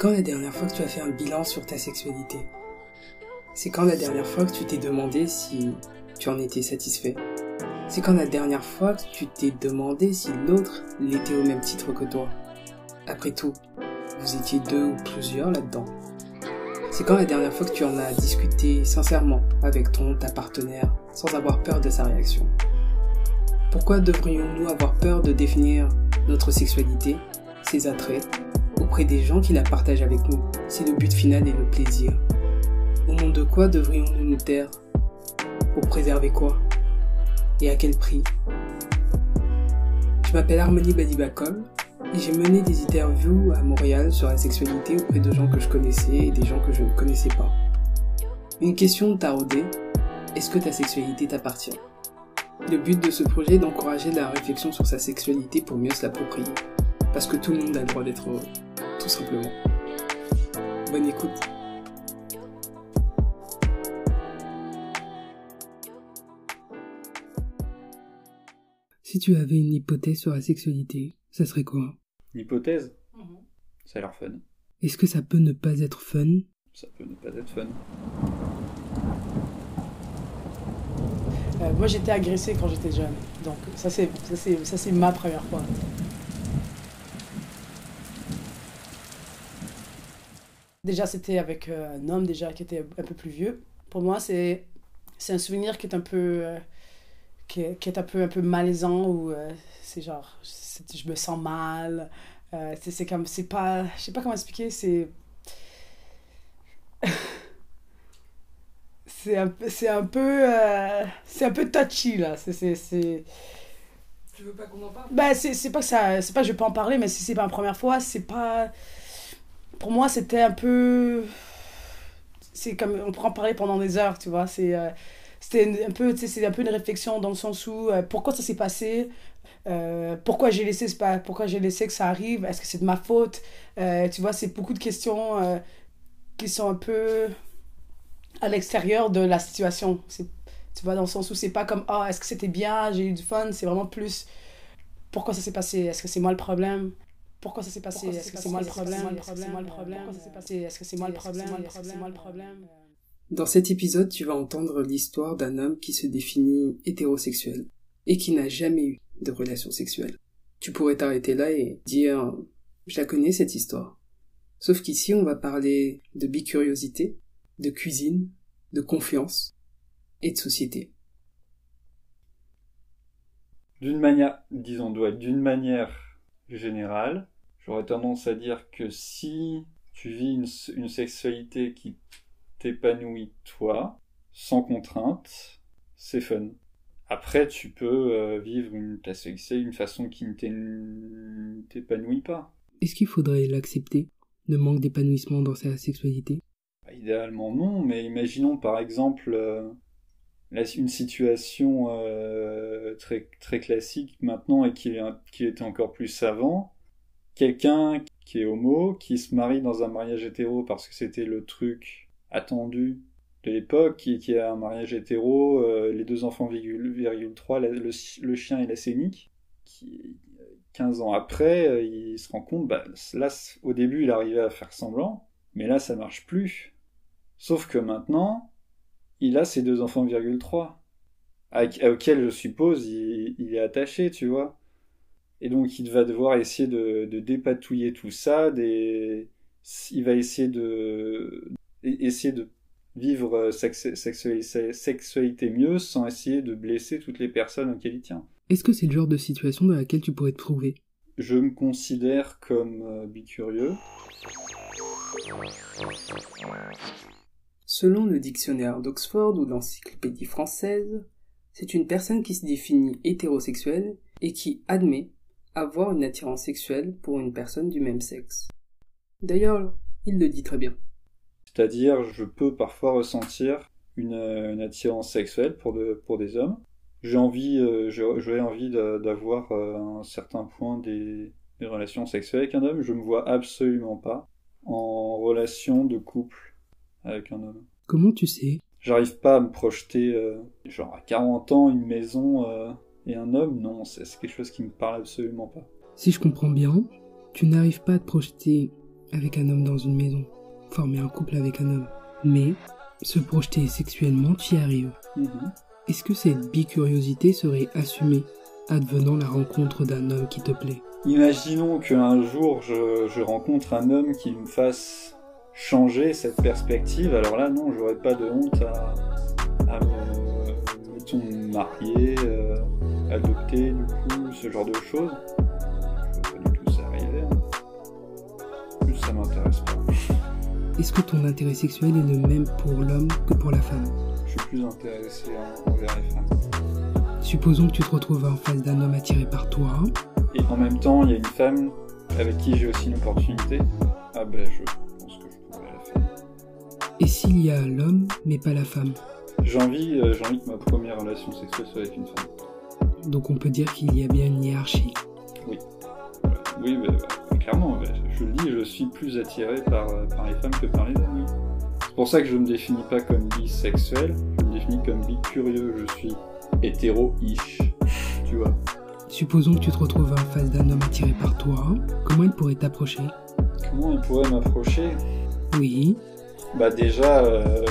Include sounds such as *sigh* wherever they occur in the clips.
quand la dernière fois que tu as fait un bilan sur ta sexualité? C'est quand la dernière fois que tu t'es demandé si tu en étais satisfait? C'est quand la dernière fois que tu t'es demandé si l'autre l'était au même titre que toi? Après tout, vous étiez deux ou plusieurs là-dedans. C'est quand la dernière fois que tu en as discuté sincèrement avec ton ta partenaire sans avoir peur de sa réaction? Pourquoi devrions-nous avoir peur de définir notre sexualité, ses attraits, auprès des gens qui la partagent avec nous. Si le but final est le plaisir. Au nom de quoi devrions-nous nous taire? Pour préserver quoi? Et à quel prix? Je m'appelle Harmonie Badibacol et j'ai mené des interviews à Montréal sur la sexualité auprès de gens que je connaissais et des gens que je ne connaissais pas. Une question taraudée, est-ce que ta sexualité t'appartient? Le but de ce projet est d'encourager la réflexion sur sa sexualité pour mieux se l'approprier. Parce que tout le monde a le droit d'être heureux, tout simplement. Bonne écoute. Si tu avais une hypothèse sur la sexualité, ça serait quoi? L'hypothèse? Ça a l'air fun. Est-ce que ça peut ne pas être fun? Ça peut ne pas être fun. Euh, moi, j'étais agressée quand j'étais jeune. Donc, ça, c'est, ça, c'est, ça, c'est ma première fois. Déjà, c'était avec euh, un homme déjà qui était un peu plus vieux. Pour moi, c'est, c'est un souvenir qui est un peu, euh, qui, est, un peu, un peu malaisant ou euh, c'est genre, je me sens mal. Euh, c'est, c'est comme, c'est pas, je sais pas comment expliquer, c'est. *laughs* c'est un, un peu, euh, c'est un peu touchy là. C'est, c'est, c'est... Tu veux pas qu'on en parle? Ben, c'est, c'est pas que ça, c'est pas que je pas en parler, mais si c'est pas la première fois, c'est pas. Pour moi, c'était un peu. C'est comme. On pourra en parler pendant des heures, tu vois. C'est, euh, c'était un peu, c'est un peu une réflexion dans le sens où euh, pourquoi ça s'est passé, euh, pourquoi j'ai laissé, pourquoi j'ai laissé que ça arrive, est-ce que c'est de ma faute, tu vois, c'est beaucoup de questions qui sont un peu à l'extérieur de la situation. Tu vois, dans le sens où c'est pas comme ah, est-ce que c'était bien, j'ai eu du fun, c'est vraiment plus pourquoi ça s'est passé, est-ce que c'est moi le problème? Pourquoi ça s'est passé? Est-ce que c'est moi le problème? moi le Est-ce que c'est moi le problème? Problème Pourquoi ça s'est passé? Est-ce que c'est moi le problème? Est-ce que c'est moi le problème? Dans cet épisode, tu vas entendre l'histoire d'un homme qui se définit hétérosexuel et qui n'a jamais eu de relation sexuelle. Tu pourrais t'arrêter là et dire je la connais cette histoire. Sauf qu'ici, on va parler de bicuriosité, de cuisine, de confiance et de société. D'une manière, disons, ouais, d'une manière générale, j'aurais tendance à dire que si tu vis une, une sexualité qui t'épanouit toi, sans contrainte, c'est fun. Après, tu peux euh, vivre une, ta sexualité d'une façon qui ne t'é- t'épanouit pas. Est-ce qu'il faudrait l'accepter, le manque d'épanouissement dans sa sexualité? Bah, Idéalement non, mais imaginons par exemple euh, une situation euh, très, très classique maintenant et qui, était encore plus savant. Quelqu'un qui est homo, qui se marie dans un mariage hétéro parce que c'était le truc attendu de l'époque, qui, qui a un mariage hétéro, euh, les deux enfants virgule, virgule 3, la- le, chien et la scénique, qui 15 ans après, euh, il se rend compte, bah, là, au début, il arrivait à faire semblant, mais là, ça marche plus. Sauf que maintenant, il a ses deux enfants, virgule 3, avec- auxquels, je suppose, il, il est attaché, tu vois. Et donc, il va devoir essayer de, de dépatouiller tout ça, des... il va essayer de, essayer de vivre euh, sexualité, sexualité mieux sans essayer de blesser toutes les personnes auxquelles il tient. Est-ce que c'est le genre de situation dans laquelle tu pourrais te trouver? Je me considère comme euh, bicurieux. Selon le dictionnaire d'Oxford ou l'encyclopédie française, c'est une personne qui se définit hétérosexuelle et qui admet avoir une attirance sexuelle pour une personne du même sexe. D'ailleurs, il le dit très bien. C'est-à-dire, je peux parfois ressentir une, attirance sexuelle pour, de- pour des hommes. J'ai envie, euh, envie d'a- d'avoir euh, un certain point des, des relations sexuelles avec un homme. Je me vois absolument pas en relation de couple avec un homme. Comment tu sais? J'arrive pas à me projeter, euh, genre à 40 ans, une maison euh, et un homme? Non, c'est quelque chose qui me parle absolument pas. Si je comprends bien, tu n'arrives pas à te projeter avec un homme dans une maison, former un couple avec un homme. Mais se projeter sexuellement, tu y arrives. Mhm. Est-ce que cette bicuriosité serait assumée advenant la rencontre d'un homme qui te plaît? Imaginons qu'un jour je, je rencontre un homme qui me fasse changer cette perspective. Alors là, non, j'aurais pas de honte à, à me, mettons, me marier, euh, adopter, du coup, ce genre de choses. Je vois pas du tout ça arriver. hein. En plus, ça m'intéresse pas. Est-ce que ton intérêt sexuel est le même pour l'homme que pour la femme? Je suis plus intéressé en- envers les femmes. Supposons que tu te retrouves en face d'un homme attiré par toi. Et en même temps, il y a une femme avec qui j'ai aussi une opportunité. Ah ben, je Et s'il y a l'homme, mais pas la femme J'ai envie, euh, j'ai envie que ma première relation sexuelle soit avec une femme. Donc on peut dire qu'il y a bien une hiérarchie. Euh, Oui, bah, bah, clairement, bah, je le dis, je suis plus attiré par, euh, par les femmes que par les hommes. oui. C'est pour ça que je ne me définis pas comme bisexuel, je me définis comme bicurieux, je suis hétéro-ish, tu vois. Supposons que tu te retrouves en face d'un homme attiré par toi. Comment il pourrait t'approcher? Comment il pourrait m'approcher? Oui, Bah déjà, euh,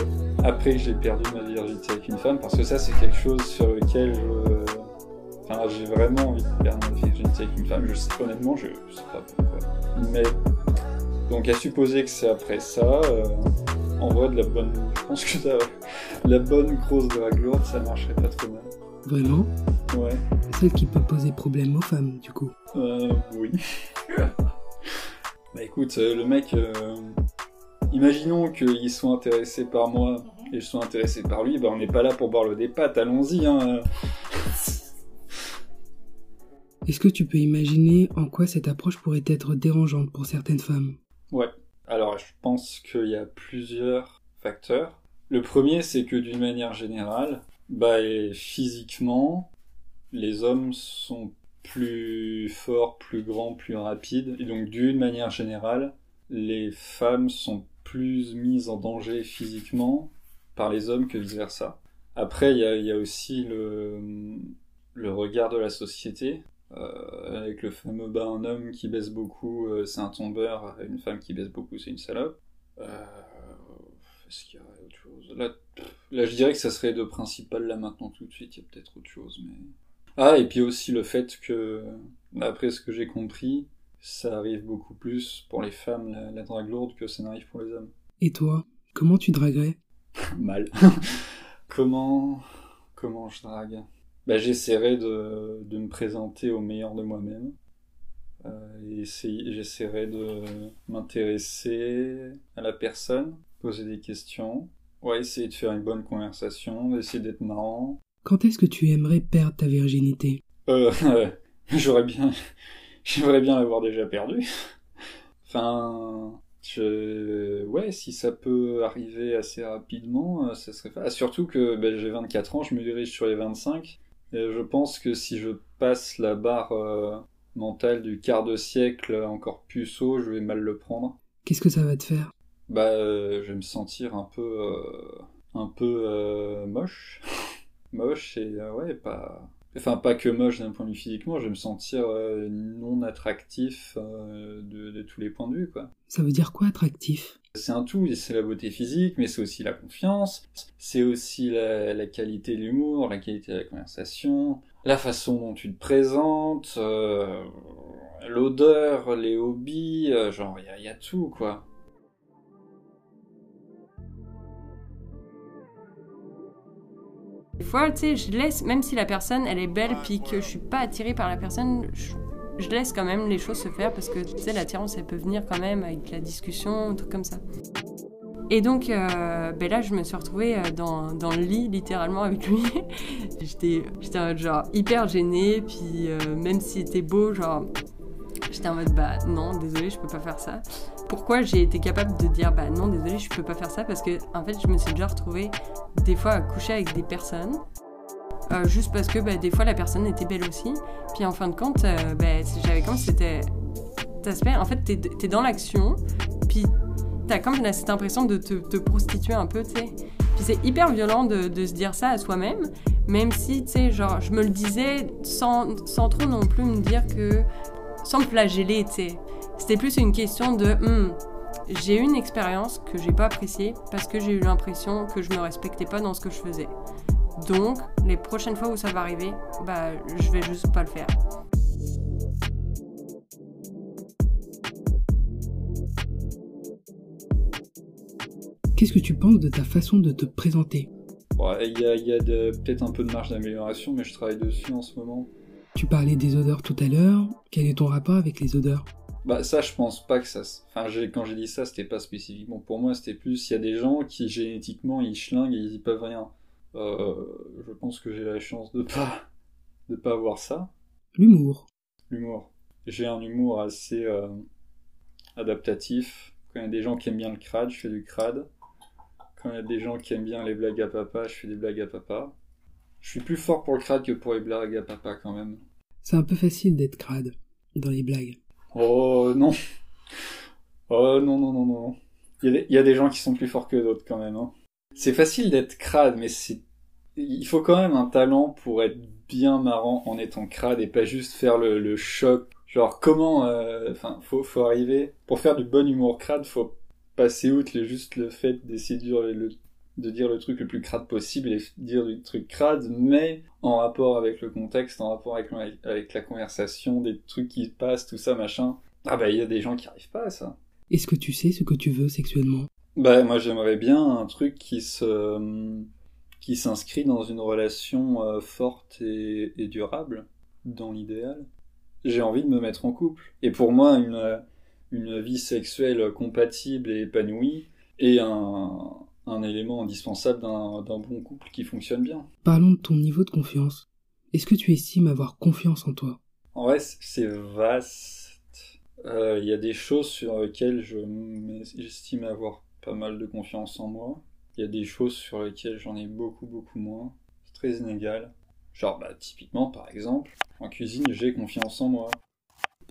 après que j'ai perdu ma virginité avec une femme, parce que ça c'est quelque chose sur lequel je... Enfin, j'ai vraiment envie de perdre ma virginité avec une femme, je sais honnêtement, je, je sais pas pourquoi. Mais, donc à supposer que c'est après ça, euh, en vrai de la bonne... Je pense que ça, la bonne grosse drague lourde, ça marcherait pas trop mal. vraiment? Ouais. Celle qui peut poser problème aux femmes, du coup. Euh, oui. *laughs* bah écoute, euh, le mec, euh, imaginons qu'il soit intéressé par moi et je sois intéressé par lui, bah on n'est pas là pour boire le des pâtes, allons-y. Hein. Est-ce que tu peux imaginer en quoi cette approche pourrait être dérangeante pour certaines femmes? Ouais. Alors je pense qu'il y a plusieurs facteurs. Le premier, c'est que d'une manière générale, bah et physiquement, les hommes sont plus forts, plus grands, plus rapides, et donc d'une manière générale, les femmes sont plus mises en danger physiquement par les hommes que vice-versa. Après, il y a, aussi le, le regard de la société, euh, avec le fameux bah, un homme qui baisse beaucoup, euh, c'est un tombeur, une femme qui baisse beaucoup, c'est une salope. Euh, Est-ce qu'il y aurait autre chose? Là, là, je dirais que ça serait de principal là maintenant tout de suite, il y a peut-être autre chose, mais. Ah, et puis aussi le fait que, d'après ce que j'ai compris, ça arrive beaucoup plus pour les femmes, la, la drague lourde, que ça n'arrive pour les hommes. Et toi, comment tu draguerais? *laughs* Mal. *laughs* comment, comment je drague? Bah, J'essaierai de, de me présenter au meilleur de moi-même. Euh, j'essaierai de m'intéresser à la personne, poser des questions. Ouais, essayer de faire une bonne conversation, essayer d'être marrant. Quand est-ce que tu aimerais perdre ta virginité? Euh, *laughs* j'aurais bien, *laughs* j'aimerais bien l'avoir déjà perdu. enfin, je, ouais, si ça peut arriver assez rapidement, euh, ça serait pas. Surtout que ben, j'ai 24 ans, je me dirige sur les 25. Et je pense que si je passe la barre euh, mentale du quart de siècle encore plus haut, je vais mal le prendre. Qu'est-ce que ça va te faire? Bah, euh, je vais me sentir un peu, euh, un peu moche, *laughs* moche et ouais, pas, enfin pas que moche d'un point de vue physiquement, je vais me sentir euh, non attractif euh, de, de tous les points de vue quoi. Ça veut dire quoi attractif? C'est un tout, c'est la beauté physique, mais c'est aussi la confiance, c'est aussi la, la qualité de l'humour, la qualité de la conversation, la façon dont tu te présentes, euh, l'odeur, les hobbies, genre il y a, il y a tout quoi. Des fois, tu sais, je laisse, même si la personne, elle est belle, puis que je suis pas attirée par la personne, je, je laisse quand même les choses se faire, parce que, tu sais, l'attirance, elle peut venir quand même avec la discussion, un truc comme ça. Et donc, euh, ben là, je me suis retrouvée euh, dans, dans le lit, littéralement, avec lui. *laughs* j'étais, genre, hyper gênée, puis euh, même s'il était beau, genre, j'étais en mode, bah non, désolé, je peux pas faire ça. Pourquoi j'ai été capable de dire, bah non, désolé, je peux pas faire ça? Parce que, en fait, je me suis déjà retrouvée des fois à coucher avec des personnes. euh, juste parce que bah, des fois la personne était belle aussi. Puis en fin de compte, euh, bah, j'avais comme c'était. aspect, En fait, t'es es dans l'action, puis t'as comme cette impression de te, te prostituer un peu, tu sais. Puis c'est hyper violent de, de se dire ça à soi-même, même si, tu sais, genre, je me le disais sans, sans trop non plus me dire que. Sans me flageller, tu sais. C'était plus une question de. Hmm, j'ai eu une expérience que j'ai pas appréciée parce que j'ai eu l'impression que je me respectais pas dans ce que je faisais. Donc, les prochaines fois où ça va arriver, bah, je vais juste pas le faire. Qu'est-ce que tu penses de ta façon de te présenter? Il y a, y a peut-être un peu de marge d'amélioration, mais je travaille dessus en ce moment. Tu parlais des odeurs tout à l'heure. Quel est ton rapport avec les odeurs? Bah ça, je pense pas que ça... Enfin, quand j'ai dit ça, c'était pas spécifiquement pour moi, c'était plus... Il y a des gens qui, génétiquement, ils schlinguent et ils y peuvent rien. Euh, je pense que j'ai la chance de pas... de pas avoir ça. L'humour. L'humour. J'ai un humour assez euh, adaptatif. Quand il y a des gens qui aiment bien le crade, je fais du crade. Quand il y a des gens qui aiment bien les blagues à papa, je fais des blagues à papa. Je suis plus fort pour le crade que pour les blagues à papa quand même. C'est un peu facile d'être crade dans les blagues. Oh non. Oh non, non, non, non. Il y, a des, gens qui sont plus forts que d'autres quand même. Hein. C'est facile d'être crade, mais c'est... il faut quand même un talent pour être bien marrant en étant crade et pas juste faire le, choc. Genre comment... Euh, enfin, faut, faut arriver... Pour faire du bon humour crade, faut passer outre juste le fait d'essayer de dire le, de dire le truc le plus crade possible et dire du truc crade, mais en rapport avec le contexte, en rapport avec, avec la conversation, des trucs qui passent, tout ça, machin. Ah bah il y a des gens qui arrivent pas à ça. Est-ce que tu sais ce que tu veux sexuellement? Bah moi j'aimerais bien un truc qui se qui s'inscrit dans une relation euh, forte et, et durable, dans l'idéal. J'ai envie de me mettre en couple. Et pour moi, une, une vie sexuelle compatible et épanouie est un, un élément indispensable d'un bon couple qui fonctionne bien. Parlons de ton niveau de confiance. Est-ce que tu estimes avoir confiance en toi? En vrai, c'est vaste. Il euh, y a des choses sur lesquelles j'estime avoir pas mal de confiance en moi. Il y a des choses sur lesquelles j'en ai beaucoup, beaucoup moins. C'est très inégal. Genre, bah, typiquement, par exemple, en cuisine, j'ai confiance en moi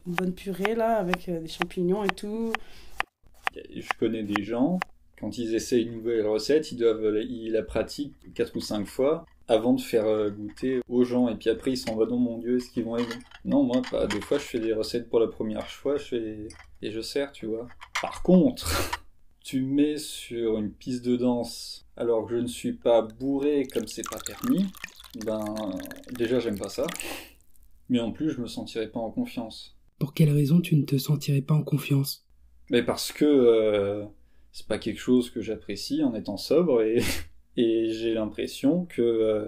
une bonne purée là avec euh, des champignons et tout. Je connais des gens, quand ils essaient une nouvelle recette, ils doivent ils la pratiquent quatre ou cinq fois avant de faire euh, goûter aux gens. Et puis après, ils s'en vont, non, mon Dieu, est-ce qu'ils vont aimer? Non, moi, pas. Des fois, je fais des recettes pour la première fois, je fais... et je sers, tu vois. Par contre, *laughs* tu mets sur une piste de danse alors que je ne suis pas bourré comme c'est pas permis, ben, déjà, j'aime pas ça. Mais en plus, je me sentirais pas en confiance. Pour quelle raison tu ne te sentirais pas en confiance? Mais parce que euh, c'est pas quelque chose que j'apprécie en étant sobre et, *laughs* et j'ai l'impression que, euh,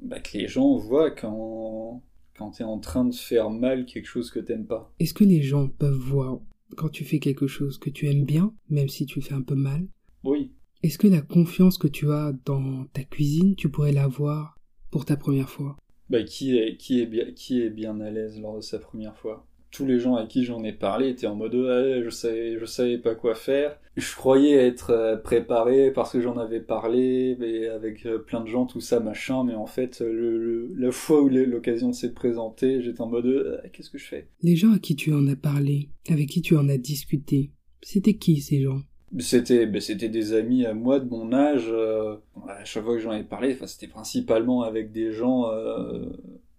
bah, que les gens voient quand, quand t'es en train de faire mal quelque chose que t'aimes pas. Est-ce que les gens peuvent voir quand tu fais quelque chose que tu aimes bien, même si tu le fais un peu mal? Oui. Est-ce que la confiance que tu as dans ta cuisine, tu pourrais l'avoir pour ta première fois? Bah qui est, qui est, bien, qui est bien à l'aise lors de sa première fois? Tous les gens à qui j'en ai parlé étaient en mode je savais je savais pas quoi faire. Je croyais être euh, préparé parce que j'en avais parlé mais avec euh, plein de gens tout ça machin mais en fait le, la fois où l'occasion s'est présentée j'étais en mode euh, qu'est-ce que je fais? Les gens à qui tu en as parlé avec qui tu en as discuté c'était qui ces gens? C'était ben, c'était des amis à moi de mon âge à chaque fois que j'en ai parlé enfin c'était principalement avec des gens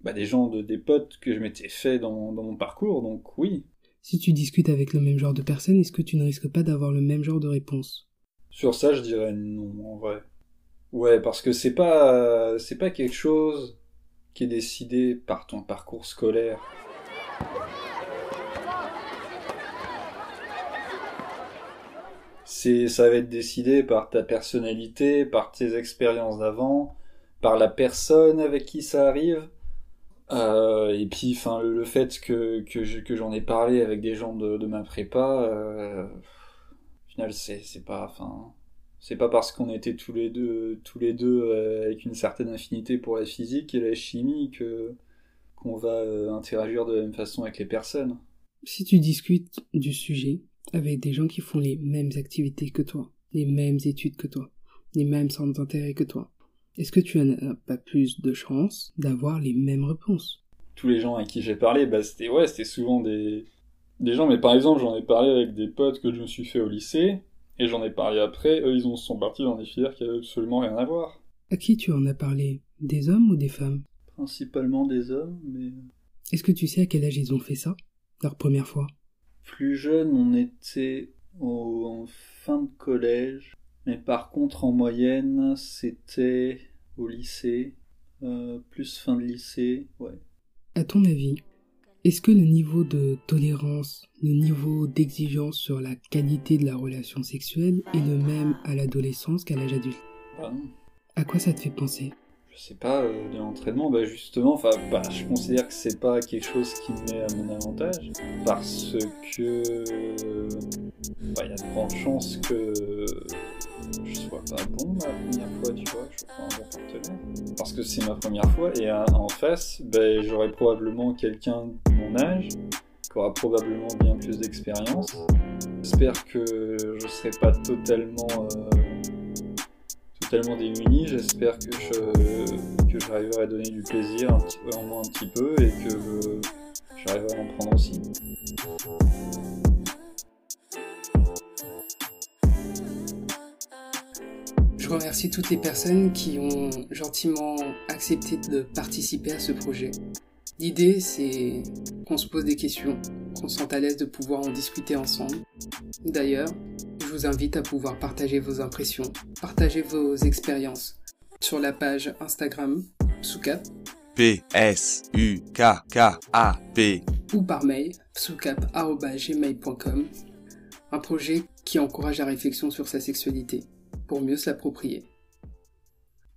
bah, des gens, de, des potes que je m'étais fait dans, dans mon parcours, donc oui. Si tu discutes avec le même genre de personnes, est-ce que tu ne risques pas d'avoir le même genre de réponse? Sur ça, je dirais non, en vrai. Ouais, parce que c'est pas, c'est pas quelque chose qui est décidé par ton parcours scolaire. C'est, ça va être décidé par ta personnalité, par tes expériences d'avant, par la personne avec qui ça arrive, euh, et puis, enfin, le fait que que j'en ai parlé avec des gens de, de ma prépa, euh, au final, c'est c'est pas, enfin, c'est pas parce qu'on était tous les deux tous les deux euh, avec une certaine affinité pour la physique et la chimie que qu'on va euh, interagir de la même façon avec les personnes. Si tu discutes du sujet avec des gens qui font les mêmes activités que toi, les mêmes études que toi, les mêmes centres d'intérêt que toi, est-ce que tu n'as pas plus de chances d'avoir les mêmes réponses? Tous les gens à qui j'ai parlé, bah c'était ouais, c'était souvent des des gens, mais par exemple, j'en ai parlé avec des potes que je me suis fait au lycée, et j'en ai parlé après, eux, ils sont partis dans des filières qui avaient absolument rien à voir. À qui tu en as parlé? Des hommes ou des femmes? Principalement des hommes, mais... Est-ce que tu sais à quel âge ils ont fait ça Leur première fois? Plus jeune, on était... en fin de collège. Mais par contre, en moyenne, c'était au lycée, euh, plus fin de lycée, ouais. À ton avis, est-ce que le niveau de tolérance, le niveau d'exigence sur la qualité de la relation sexuelle est le même à l'adolescence qu'à l'âge adulte? Bah non. À quoi ça te fait penser? Je sais pas, euh, de l'entraînement, bah justement, enfin, bah, je considère que c'est pas quelque chose qui me met à mon avantage, parce que bah, il y a de grandes chances que je pas bon la première fois, tu vois, je pas un bon partenaire, parce que c'est ma première fois, et en face, bah, j'aurai probablement quelqu'un de mon âge qui aura probablement bien plus d'expérience. J'espère que je serai pas totalement euh, totalement démuni. J'espère que je que j'arriverai à donner du plaisir un petit peu, un petit peu et que j'arriverai à en prendre aussi. Je remercie toutes les personnes qui ont gentiment accepté de participer à ce projet. L'idée, c'est qu'on se pose des questions, qu'on se sente à l'aise de pouvoir en discuter ensemble. D'ailleurs, je vous invite à pouvoir partager vos impressions, partager vos expériences sur la page Instagram Psoukap P-S-U-K-K-A-P ou par mail psoukap.gmail.com un projet qui encourage la réflexion sur sa sexualité pour mieux se l'approprier.